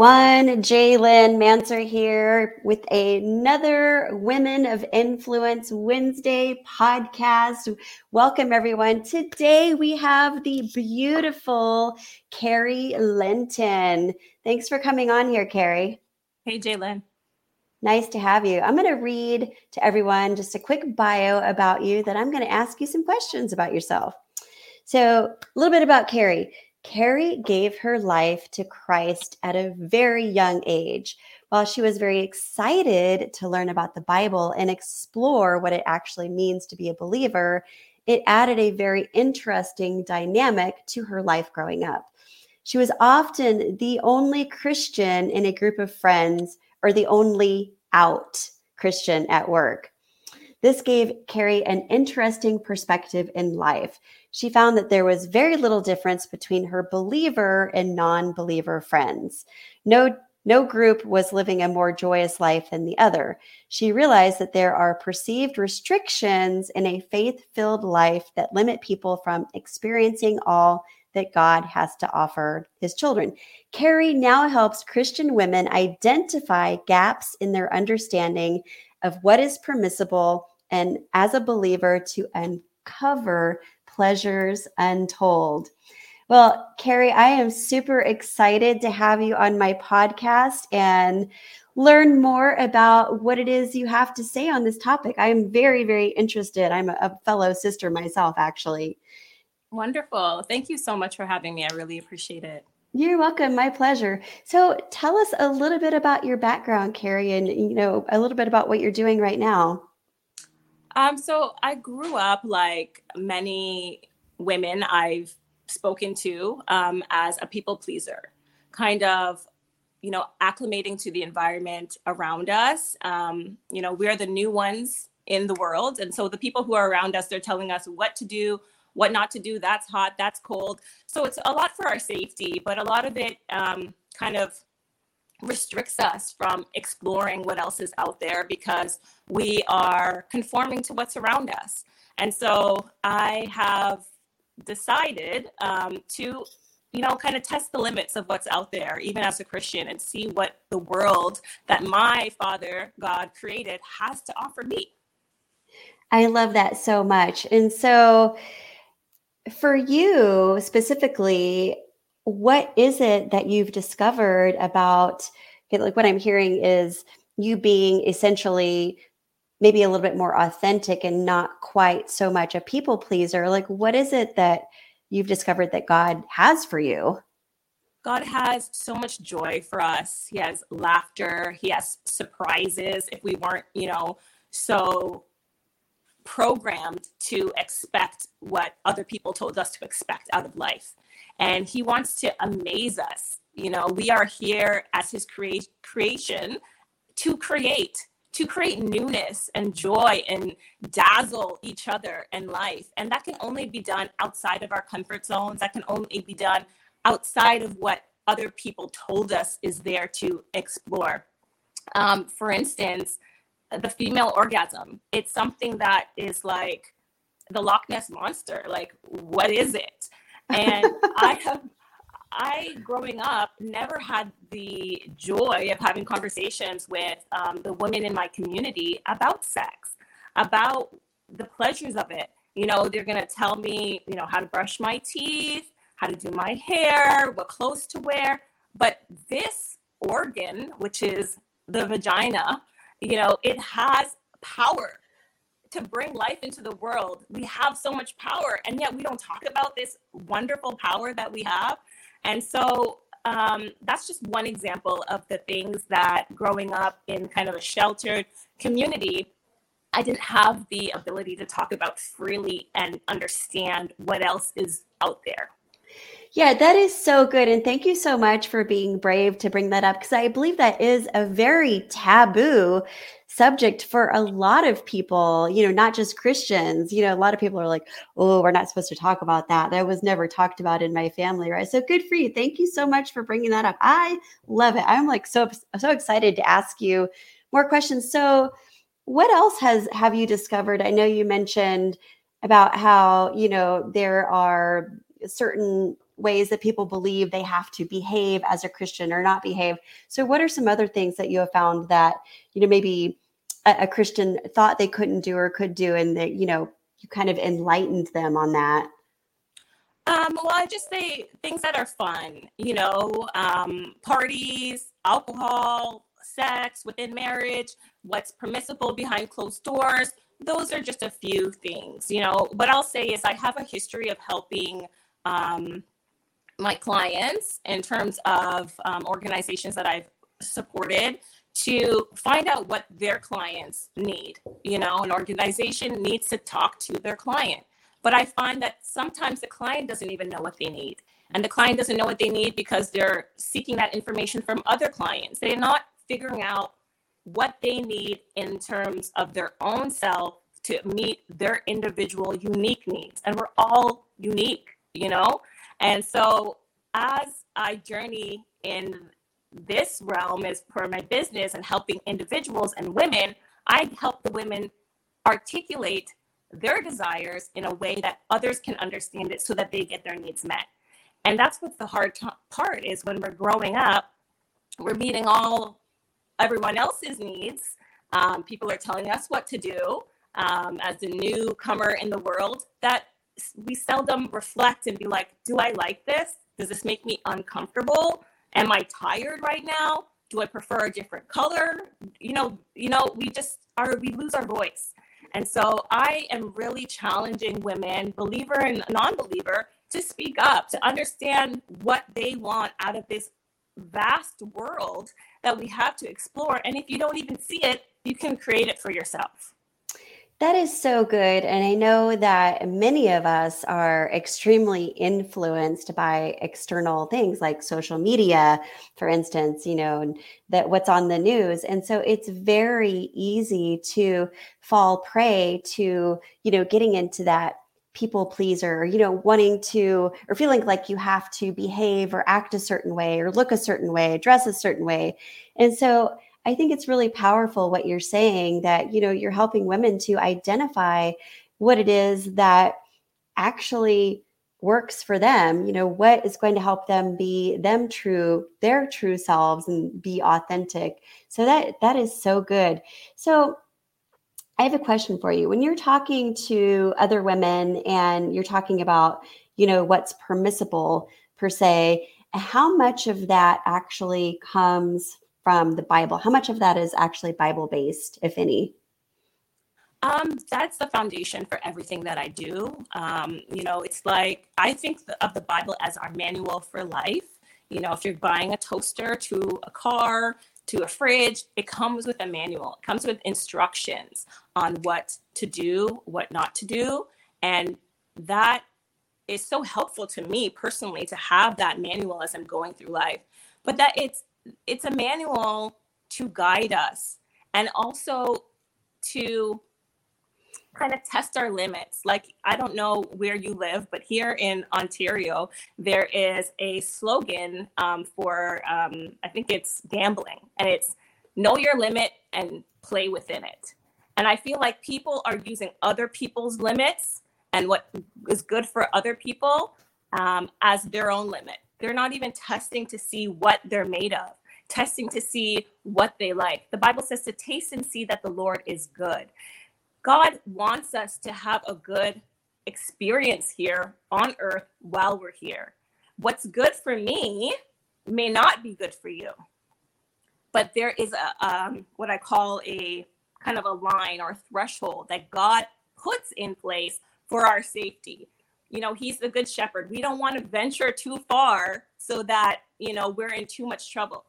everyone. JaLynn Manser here with another Women of Influence Wednesday podcast. Welcome, everyone. Today we have the beautiful Carrie Linton. Thanks for coming on here, Carrie. Hey, JaLynn. Nice to have you. I'm going to read to everyone just a quick bio about you, then I'm going to ask you some questions about yourself. So, a little bit about Carrie. Carrie gave her life to Christ at a very young age. While she was very excited to learn about the Bible and explore what it actually means to be a believer, it added a very interesting dynamic to her life growing up. She was often the only Christian in a group of friends or the only out Christian at work. This gave Carrie an interesting perspective in life she found that there was very little difference between her believer and non believer friends. No, no group was living a more joyous life than the other. She realized that there are perceived restrictions in a faith filled life that limit people from experiencing all that God has to offer his children. Carrie now helps Christian women identify gaps in their understanding of what is permissible and as a believer to uncover pleasures untold. Well, Carrie, I am super excited to have you on my podcast and learn more about what it is you have to say on this topic. I am very, very interested. I'm a, fellow sister myself, actually. Wonderful. Thank you so much for having me. I really appreciate it. You're welcome. My pleasure. So, tell us a little bit about your background, Carrie, and you know a little bit about what you're doing right now. Um, so I grew up like many women I've spoken to um, as a people pleaser, kind of, you know, acclimating to the environment around us. Um, you know, we're the new ones in the world. And so the people who are around us, they're telling us what to do, what not to do. That's hot, that's cold. So it's a lot for our safety, but a lot of it um, kind of restricts us from exploring what else is out there because we are conforming to what's around us. And so I have decided um, to, you know, kind of test the limits of what's out there, even as a Christian, and see what the world that my Father God created has to offer me. I love that so much. And so, for you specifically, what is it that you've discovered about like what i'm hearing is you being essentially maybe a little bit more authentic and not quite so much a people pleaser. Like what is it that you've discovered that god has for you? God has so much joy for us. He has laughter. He has surprises if we weren't you know so programmed to expect what other people told us to expect out of life and he wants to amaze us. You know, we are here as his crea- creation to create, to create newness and joy and dazzle each other in life. And that can only be done outside of our comfort zones. That can only be done outside of what other people told us is there to explore. Um, for instance, the female orgasm. It's something that is like the Loch Ness monster. Like, what is it? And I have, I growing up never had the joy of having conversations with um, the women in my community about sex, about the pleasures of it. You know, they're going to tell me, you know, how to brush my teeth, how to do my hair, what clothes to wear. But this organ, which is the vagina, you know, it has power to bring life into the world. We have so much power, and yet we don't talk about this wonderful power that we have. And so um, that's just one example of the things that growing up in kind of a sheltered community, I didn't have the ability to talk about freely and understand what else is out there. Yeah, that is so good. And thank you so much for being brave to bring that up because I believe that is a very taboo subject for a lot of people, you know, not just Christians. You know, a lot of people are like, oh, we're not supposed to talk about that. That was never talked about in my family, right? So good for you. Thank you so much for bringing that up. I love it. I'm like so so excited to ask you more questions. So, what else has have you discovered? I know you mentioned about how, you know, there are certain ways that people believe they have to behave as a Christian or not behave. So, what are some other things that you have found that you know maybe a, a Christian thought they couldn't do or could do, and that you know you kind of enlightened them on that? Um, well, I just say things that are fun, you know, um, parties, alcohol, sex within marriage, what's permissible behind closed doors. Those are just a few things, you know. What I'll say is I have a history of helping um, my clients in terms of um, organizations that I've supported to find out what their clients need. You know, an organization needs to talk to their client. But I find that sometimes the client doesn't even know what they need. And the client doesn't know what they need because they're seeking that information from other clients. They're not figuring out what they need in terms of their own self to meet their individual unique needs. And we're all unique, you know? And so as I journey in this realm as per my business and helping individuals and women, I help the women articulate their desires in a way that others can understand it so that they get their needs met. And that's what the hard t- part is when we're growing up, we're meeting all everyone else's needs. Um, people are telling us what to do um, as a newcomer in the world that we seldom reflect and be like, do I like this? Does this make me uncomfortable? Am I tired right now? Do I prefer a different color? You know, you know, we just are we lose our voice. And so I am really challenging women, believer and non-believer, to speak up, to understand what they want out of this vast world that we have to explore. And if you don't even see it, you can create it for yourself. That is so good. And I know that many of us are extremely influenced by external things like social media, for instance, you know, that what's on the news. And so it's very easy to fall prey to, you know, getting into that people pleaser, you know, wanting to or feeling like you have to behave or act a certain way or look a certain way, dress a certain way. And so I think it's really powerful what you're saying that, you know, you're helping women to identify what it is that actually works for them you know what is going to help them be them true their true selves and be authentic. So that that is so good. So i have a question for you. When you're talking to other women and you're talking about you know what's permissible per se how much of that actually comes from the Bible? How much of that is actually Bible based, if any? Um, that's the foundation for everything that I do. Um, you know, it's like I think of the Bible as our manual for life. You know, if you're buying a toaster to a car, to a fridge, it comes with a manual. It comes with instructions on what to do, what not to do. And that is so helpful to me personally to have that manual as I'm going through life. But that it's it's a manual to guide us and also to kind of test our limits. Like, I don't know where you live, but here in Ontario, there is a slogan um, for, um, I think it's gambling, and it's know your limit and play within it. And I feel like people are using other people's limits and what is good for other people um, as their own limit. They're not even testing to see what they're made of, testing to see what they like. The Bible says to taste and see that the Lord is good. God wants us to have a good experience here on earth while we're here. What's good for me may not be good for you. But there is a um, what I call a kind of a line or threshold that God puts in place for our safety you know he's the good shepherd we don't want to venture too far so that you know we're in too much trouble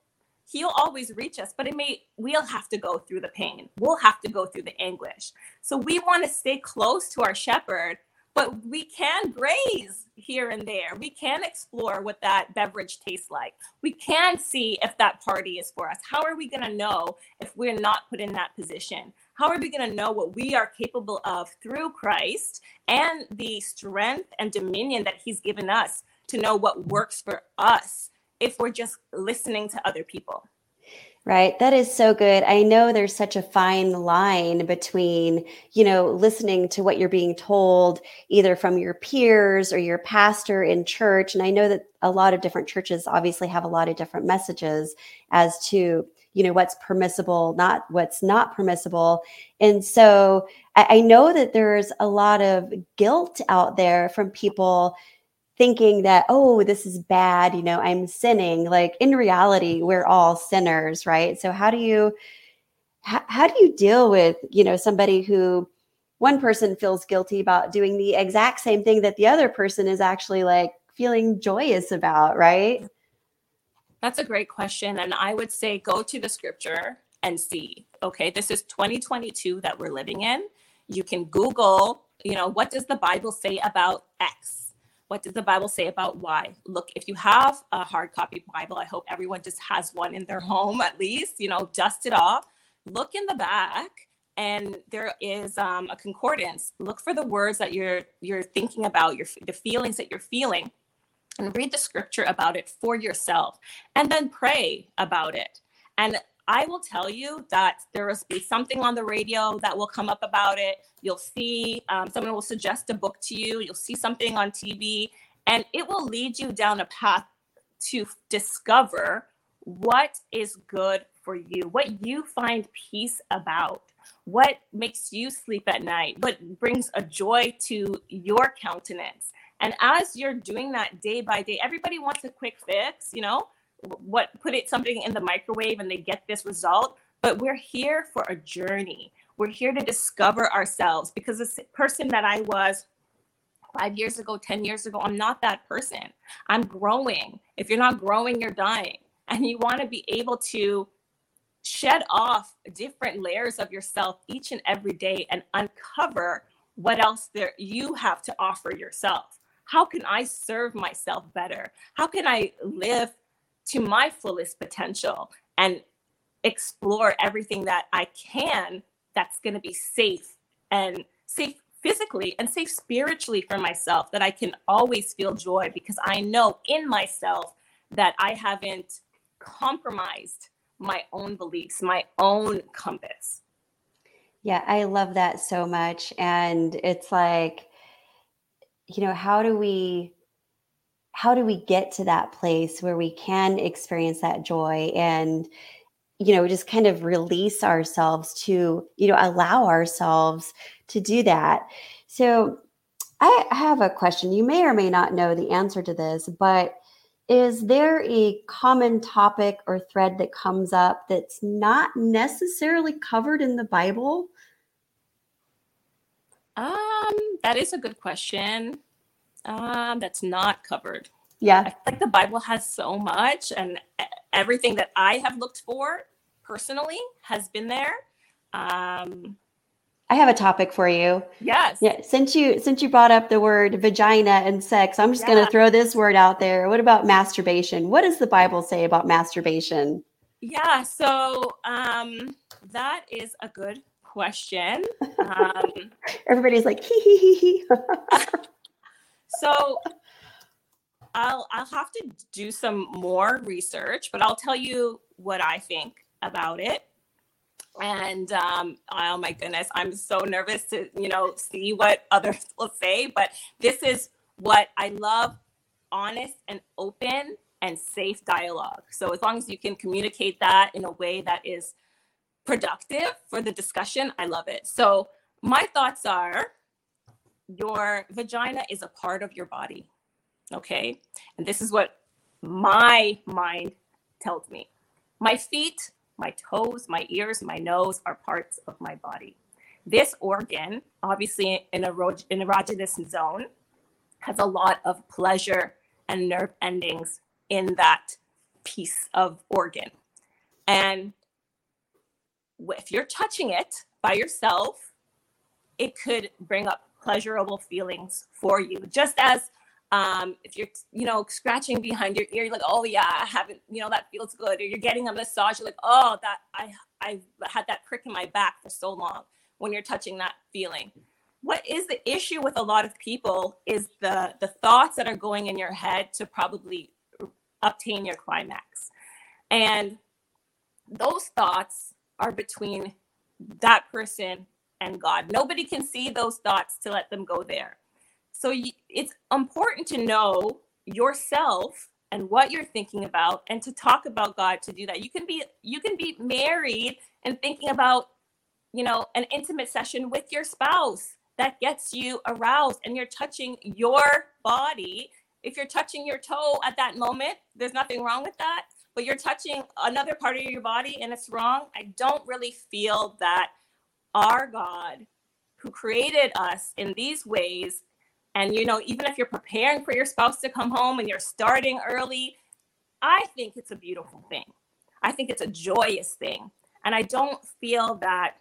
he'll always reach us but it may we'll have to go through the pain we'll have to go through the anguish so we want to stay close to our shepherd but we can graze here and there. We can explore what that beverage tastes like. We can see if that party is for us. How are we going to know if we're not put in that position? How are we going to know what we are capable of through Christ and the strength and dominion that He's given us to know what works for us if we're just listening to other people? Right. That is so good. I know there's such a fine line between, you know, listening to what you're being told either from your peers or your pastor in church. And I know that a lot of different churches obviously have a lot of different messages as to, you know, what's permissible, not what's not permissible. And so I, I know that there's a lot of guilt out there from people thinking that oh this is bad you know i'm sinning. Like in reality we're all sinners right? So how do you how, how do you deal with you know somebody who one person feels guilty about doing the exact same thing that the other person is actually like feeling joyous about right that's a great question and i would say go to the scripture and see okay this is 2022 that we're living in you can google you know what does the bible say about x what does the Bible say about why? Look, if you have a hard copy Bible, I hope everyone just has one in their home at least, you know, dust it off. Look in the back and there is um, a concordance. Look for the words that you're you're thinking about, your the feelings that you're feeling, and read the scripture about it for yourself, and then pray about it. And I will tell you that there will be something on the radio that will come up about it. You'll see um, someone will suggest a book to you. You'll see something on TV, and it will lead you down a path to discover what is good for you, what you find peace about, what makes you sleep at night, what brings a joy to your countenance. And as you're doing that day by day, everybody wants a quick fix, you know? what put it something in the microwave and they get this result. But we're here for a journey. We're here to discover ourselves because the person that i was five years ago 10 years ago i'm not that person. I'm growing. If you're not growing you're dying. And you want to be able to shed off different layers of yourself each and every day and uncover what else there you have to offer yourself how can i serve myself better how can i live to my fullest potential and explore everything that I can that's going to be safe and safe physically and safe spiritually for myself that I can always feel joy because I know in myself that I haven't compromised my own beliefs, my own compass. Yeah, I love that so much. And it's like, you know, how do we how do we get to that place where we can experience that joy and you know just kind of release ourselves to you know allow ourselves to do that? So i have a question. You may or may not know the answer to this but is there a common topic or thread that comes up that's not necessarily covered in the bible um that is a good question um, that's not covered. Yeah. I feel like the Bible has so much, and everything that I have looked for personally has been there. Um, I have a topic for you. Yes. Yeah. Since you since you brought up the word vagina and sex, I'm just yeah. going to throw this word out there. What about masturbation? What does the Bible say about masturbation? Yeah. So um, that is a good question. Um, Everybody's like hee hee hee hee. So I'll I'll have to do some more research, but I'll tell you what I think about it. And um, oh my goodness, I'm so nervous to you know see what others will say. But this is what I love: honest and open and safe dialogue. So as long as you can communicate that in a way that is productive for the discussion, I love it. So my thoughts are your vagina is a part of your body. Okay. And this is what my mind tells me. My feet, my toes, my ears, my nose are parts of my body. This organ, obviously in a an erogenous zone, has a lot of pleasure and nerve endings in that piece of organ. And if you're touching it by yourself, it could bring up pleasurable feelings for you. Just as um, if you're, you know, scratching behind your ear, you're like, oh yeah, I haven't, you know, that feels good. Or you're getting a massage, you're like, oh, that I I had that prick in my back for so long when you're touching that feeling. What is the issue with a lot of people is the the thoughts that are going in your head to probably obtain your climax. And those thoughts are between that person and God. Nobody can see those thoughts to let them go there. So it's important to know yourself and what you're thinking about and to talk about God to do that. You can be you can be married and thinking about you know an intimate session with your spouse that gets you aroused and you're touching your body. If you're touching your toe at that moment, there's nothing wrong with that, but you're touching another part of your body and it's wrong. I don't really feel that our God who created us in these ways and you know even if you're preparing for your spouse to come home and you're starting early i think it's a beautiful thing i think it's a joyous thing and i don't feel that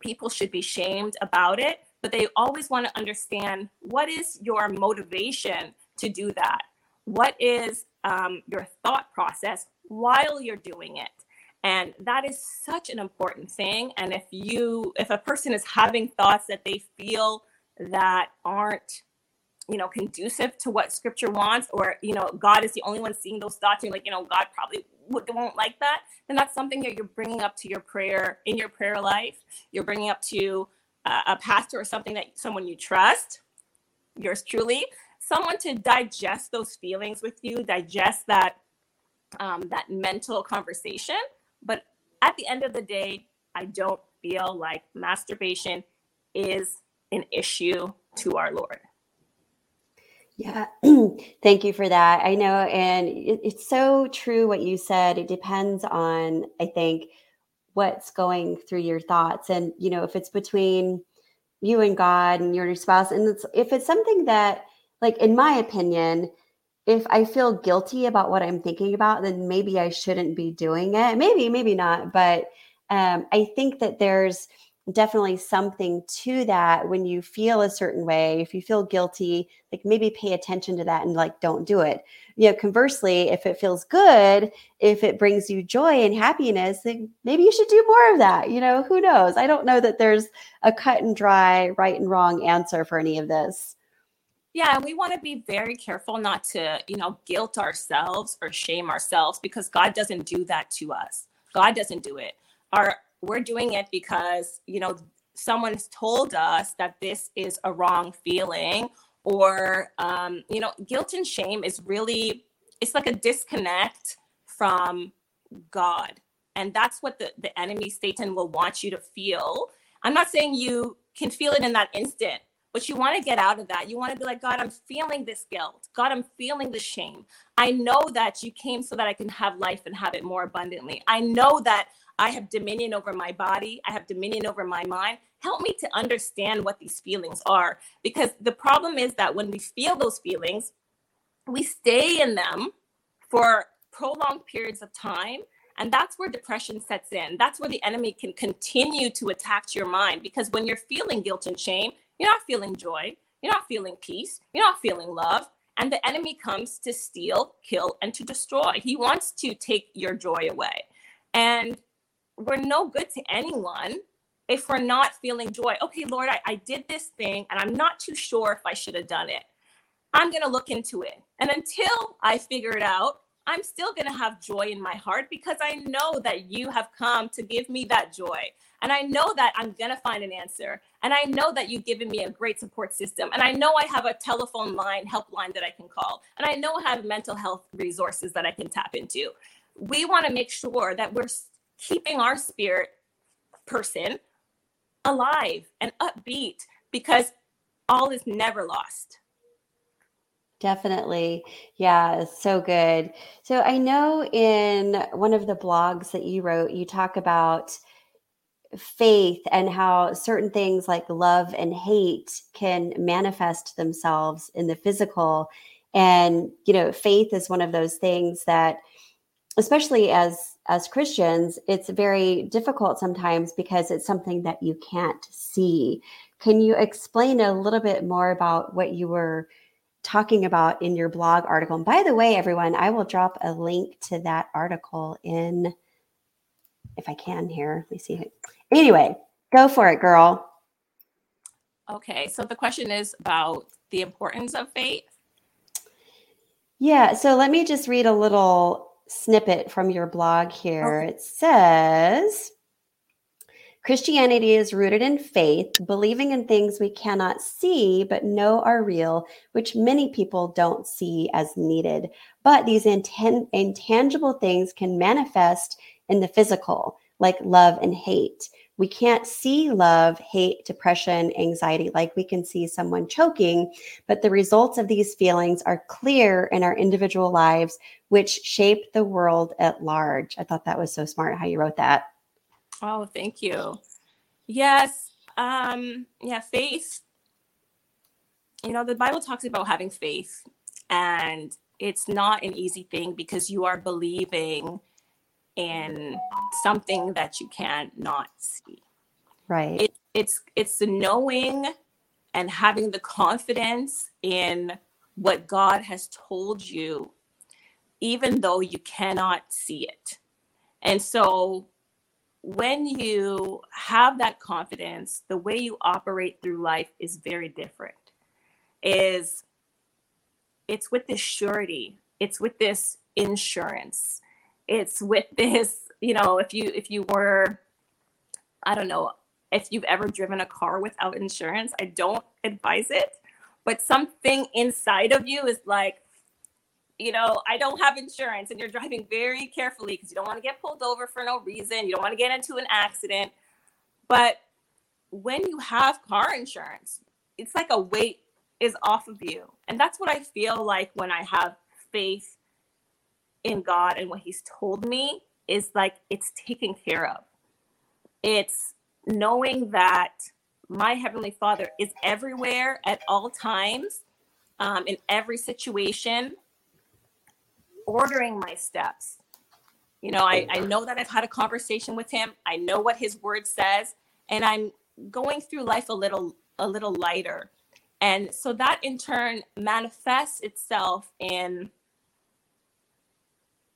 people should be shamed about it but they always want to understand what is your motivation to do that what is um, your thought process while you're doing it? And that is such an important thing and if you if a person is having thoughts that they feel that aren't you know conducive to what scripture wants or you know god is the only one seeing those thoughts you're like you know god probably won't like that then that's something that you're bringing up to your prayer in your prayer life. You're bringing up to uh, a pastor or something that someone you trust yours truly someone to digest those feelings with you digest that um, that mental conversation but at the end of the day i don't feel like masturbation is an issue to our Lord. Yeah, thank you for that. I know, and it, it's so true what you said. It depends on, I think, what's going through your thoughts, and you know, if it's between you and God and your spouse, and it's, if it's something that, like, in my opinion, if I feel guilty about what I'm thinking about, then maybe I shouldn't be doing it. Maybe, maybe not, but um, I think that there's definitely something to that when you feel a certain way if you feel guilty like maybe pay attention to that and like don't do it. You know conversely if it feels good if it brings you joy and happiness then maybe you should do more of that you know? Who knows? I don't know that there's a cut and dry right and wrong answer for any of this yeah we want to be very careful not to you know guilt ourselves or shame ourselves because god doesn't do that to us. God doesn't do it. Our we're doing it because you know someone's told us that this is a wrong feeling or um, you know guilt and shame is really it's like a disconnect from god. And that's what the, the enemy satan will want you to feel. I'm not saying you can feel it in that instant but you want to get out of that you want to be like god i'm feeling this guilt god i'm feeling the shame i know that you came so that i can have life and have it more abundantly i know that I have dominion over my body. I have dominion over my mind. Help me to understand what these feelings are. Because the problem is that when we feel those feelings, we stay in them for prolonged periods of time. And that's where depression sets in. That's where the enemy can continue to attack your mind. Because when you're feeling guilt and shame, you're not feeling joy, you're not feeling peace, you're not feeling love. And the enemy comes to steal, kill, and to destroy. He wants to take your joy away. And we're no good to anyone if we're not feeling joy. Okay, Lord, I, I did this thing and I'm not too sure if I should have done it. I'm going to look into it. And until I figure it out, I'm still going to have joy in my heart because I know that you have come to give me that joy. And I know that I'm going to find an answer. And I know that you've given me a great support system. And I know I have a telephone line, helpline that I can call. And I know I have mental health resources that I can tap into. We want to make sure that we're keeping our spirit person alive and upbeat because all is never lost. Definitely. Yeah, so good. So I know in one of the blogs that you wrote, you talk about faith and how certain things like love and hate can manifest themselves in the physical. And, you know, faith is one of those things that, especially as as Christians, it's very difficult sometimes because it's something that you can't see. Can you explain a little bit more about what you were talking about in your blog article? And by the way, everyone, I will drop a link to that article in, if I can here. Let me see. Anyway, go for it, girl. Okay, so the question is about the importance of faith. Yeah, so let me just read a little snippet from your blog here. Okay. It says Christianity is rooted in faith, believing in things we cannot see but know are real, which many people don't see as needed. But these intan- intangible things can manifest in the physical, like love and hate. We can't see love, hate, depression, anxiety like we can see someone choking, but the results of these feelings are clear in our individual lives, which shape the world at large. I thought that was so smart how you wrote that. Oh, thank you. Yes. Um, yeah, faith. You know, the Bible talks about having faith, and it's not an easy thing because you are believing in something that you cannot see. Right. It, it's it's the knowing and having the confidence in what God has told you, even though you cannot see it. And so when you have that confidence, the way you operate through life is very different. Is it's with this surety, it's with this insurance, it's with this, you know, if you if you were, I don't know, if you've ever driven a car without insurance, I don't advise it. But something inside of you is like, you know, I don't have insurance, and you're driving very carefully because you don't want to get pulled over for no reason. You don't want to get into an accident. But when you have car insurance, it's like a weight is off of you. And that's what I feel like when I have faith in God and what He's told me is like it's taken care of. It's knowing that my Heavenly Father is everywhere at all times, um, in every situation ordering my steps. You know, I, I know that I've had a conversation with him. I know what his word says, and I'm going through life a little a little lighter. And so that in turn manifests itself in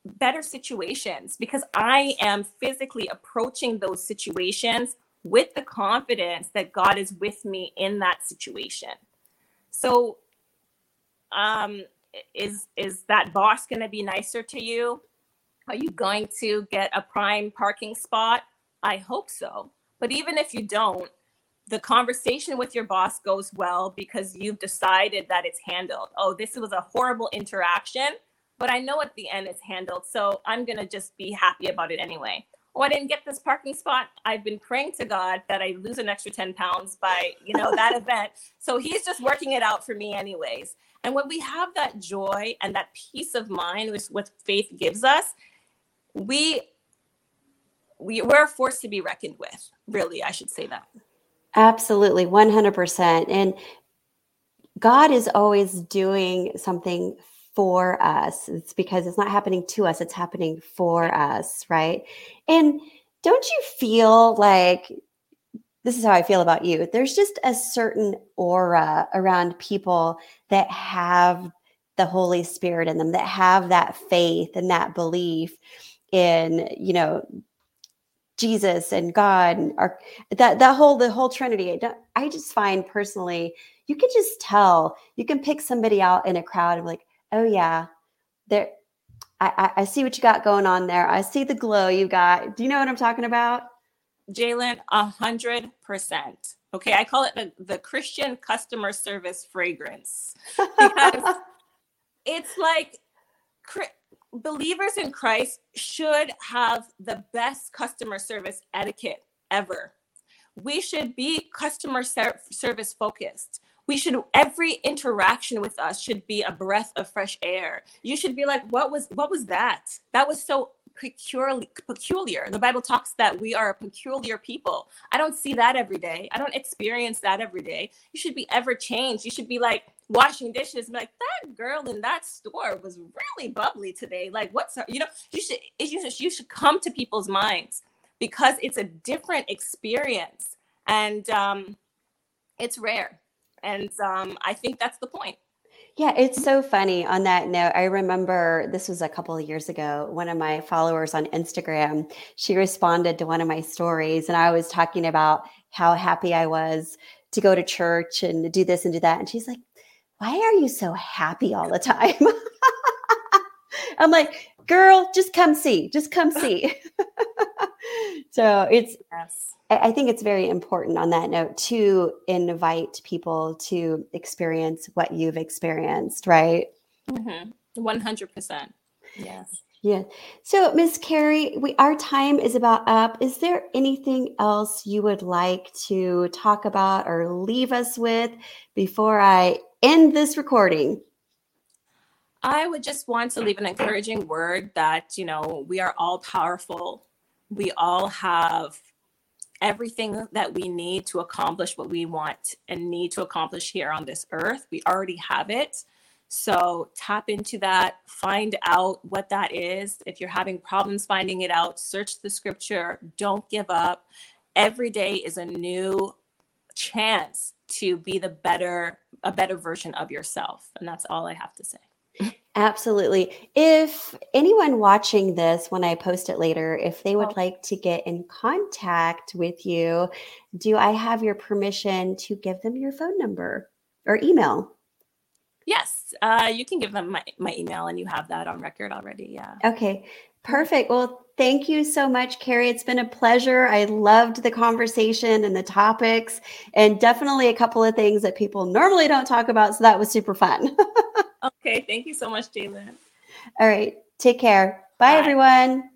better situations because I am physically approaching those situations with the confidence that God is with me in that situation. So um is is that boss going to be nicer to you? Are you going to get a prime parking spot? I hope so. But even if you don't, the conversation with your boss goes well because you've decided that it's handled. Oh, this was a horrible interaction, but I know at the end it's handled. So I'm going to just be happy about it anyway. Oh, I didn't get this parking spot. I've been praying to God that I lose an extra 10 pounds by, you know, that event. So he's just working it out for me anyways. And when we have that joy and that peace of mind, which what faith gives us, we we we're a force to be reckoned with. Really, I should say that. Absolutely, one hundred percent. And God is always doing something for us. It's because it's not happening to us; it's happening for us, right? And don't you feel like this is how I feel about you. There's just a certain aura around people that have the Holy Spirit in them, that have that faith and that belief in, you know, Jesus and God and our, that that whole the whole Trinity. I, I just find personally, you can just tell. You can pick somebody out in a crowd and like, oh yeah, there. I, I see what you got going on there. I see the glow you got. Do you know what I'm talking about? JaLynn, a hundred percent. Okay, I call it the, the Christian customer service fragrance because it's like believers in Christ should have the best customer service etiquette ever. We should be customer ser- service focused. We should every interaction with us should be a breath of fresh air. You should be like, what was what was that? That was so peculiar peculiar. The bible talks that we are a peculiar people. I don't see that every day. I don't experience that every day. You should be ever changed. You should be like washing dishes like that girl in that store was really bubbly today. Like what's her, you know? You should you should you should come to people's minds because it's a different experience. And um it's rare. And um, I think that's the point. Yeah, it's so funny on that note. I remember this was a couple of years ago. One of my followers on Instagram, she responded to one of my stories, and I was talking about how happy I was to go to church and do this and do that. And she's like, Why are you so happy all the time? I'm like, Girl, just come see, just come see. so it's, yes. I think it's very important on that note to invite people to experience what you've experienced, right? Mm-hmm. 100%. Yes. Yeah. So, Miss Carrie, we our time is about up. Is there anything else you would like to talk about or leave us with before I end this recording? I would just want to leave an encouraging word that, you know, we are all powerful. We all have everything that we need to accomplish what we want and need to accomplish here on this earth. We already have it. So tap into that, find out what that is. If you're having problems finding it out, search the scripture. Don't give up. Every day is a new chance to be the better a better version of yourself. And that's all I have to say. Absolutely. If anyone watching this when I post it later, if they would oh. like to get in contact with you, do I have your permission to give them your phone number or email? Yes, uh, you can give them my, my email and you have that on record already. Yeah. Okay, perfect. Well, thank you so much, Carrie. It's been a pleasure. I loved the conversation and the topics, and definitely a couple of things that people normally don't talk about. So that was super fun. okay, thank you so much, JaLynn. All right, take care. Bye. Bye. everyone.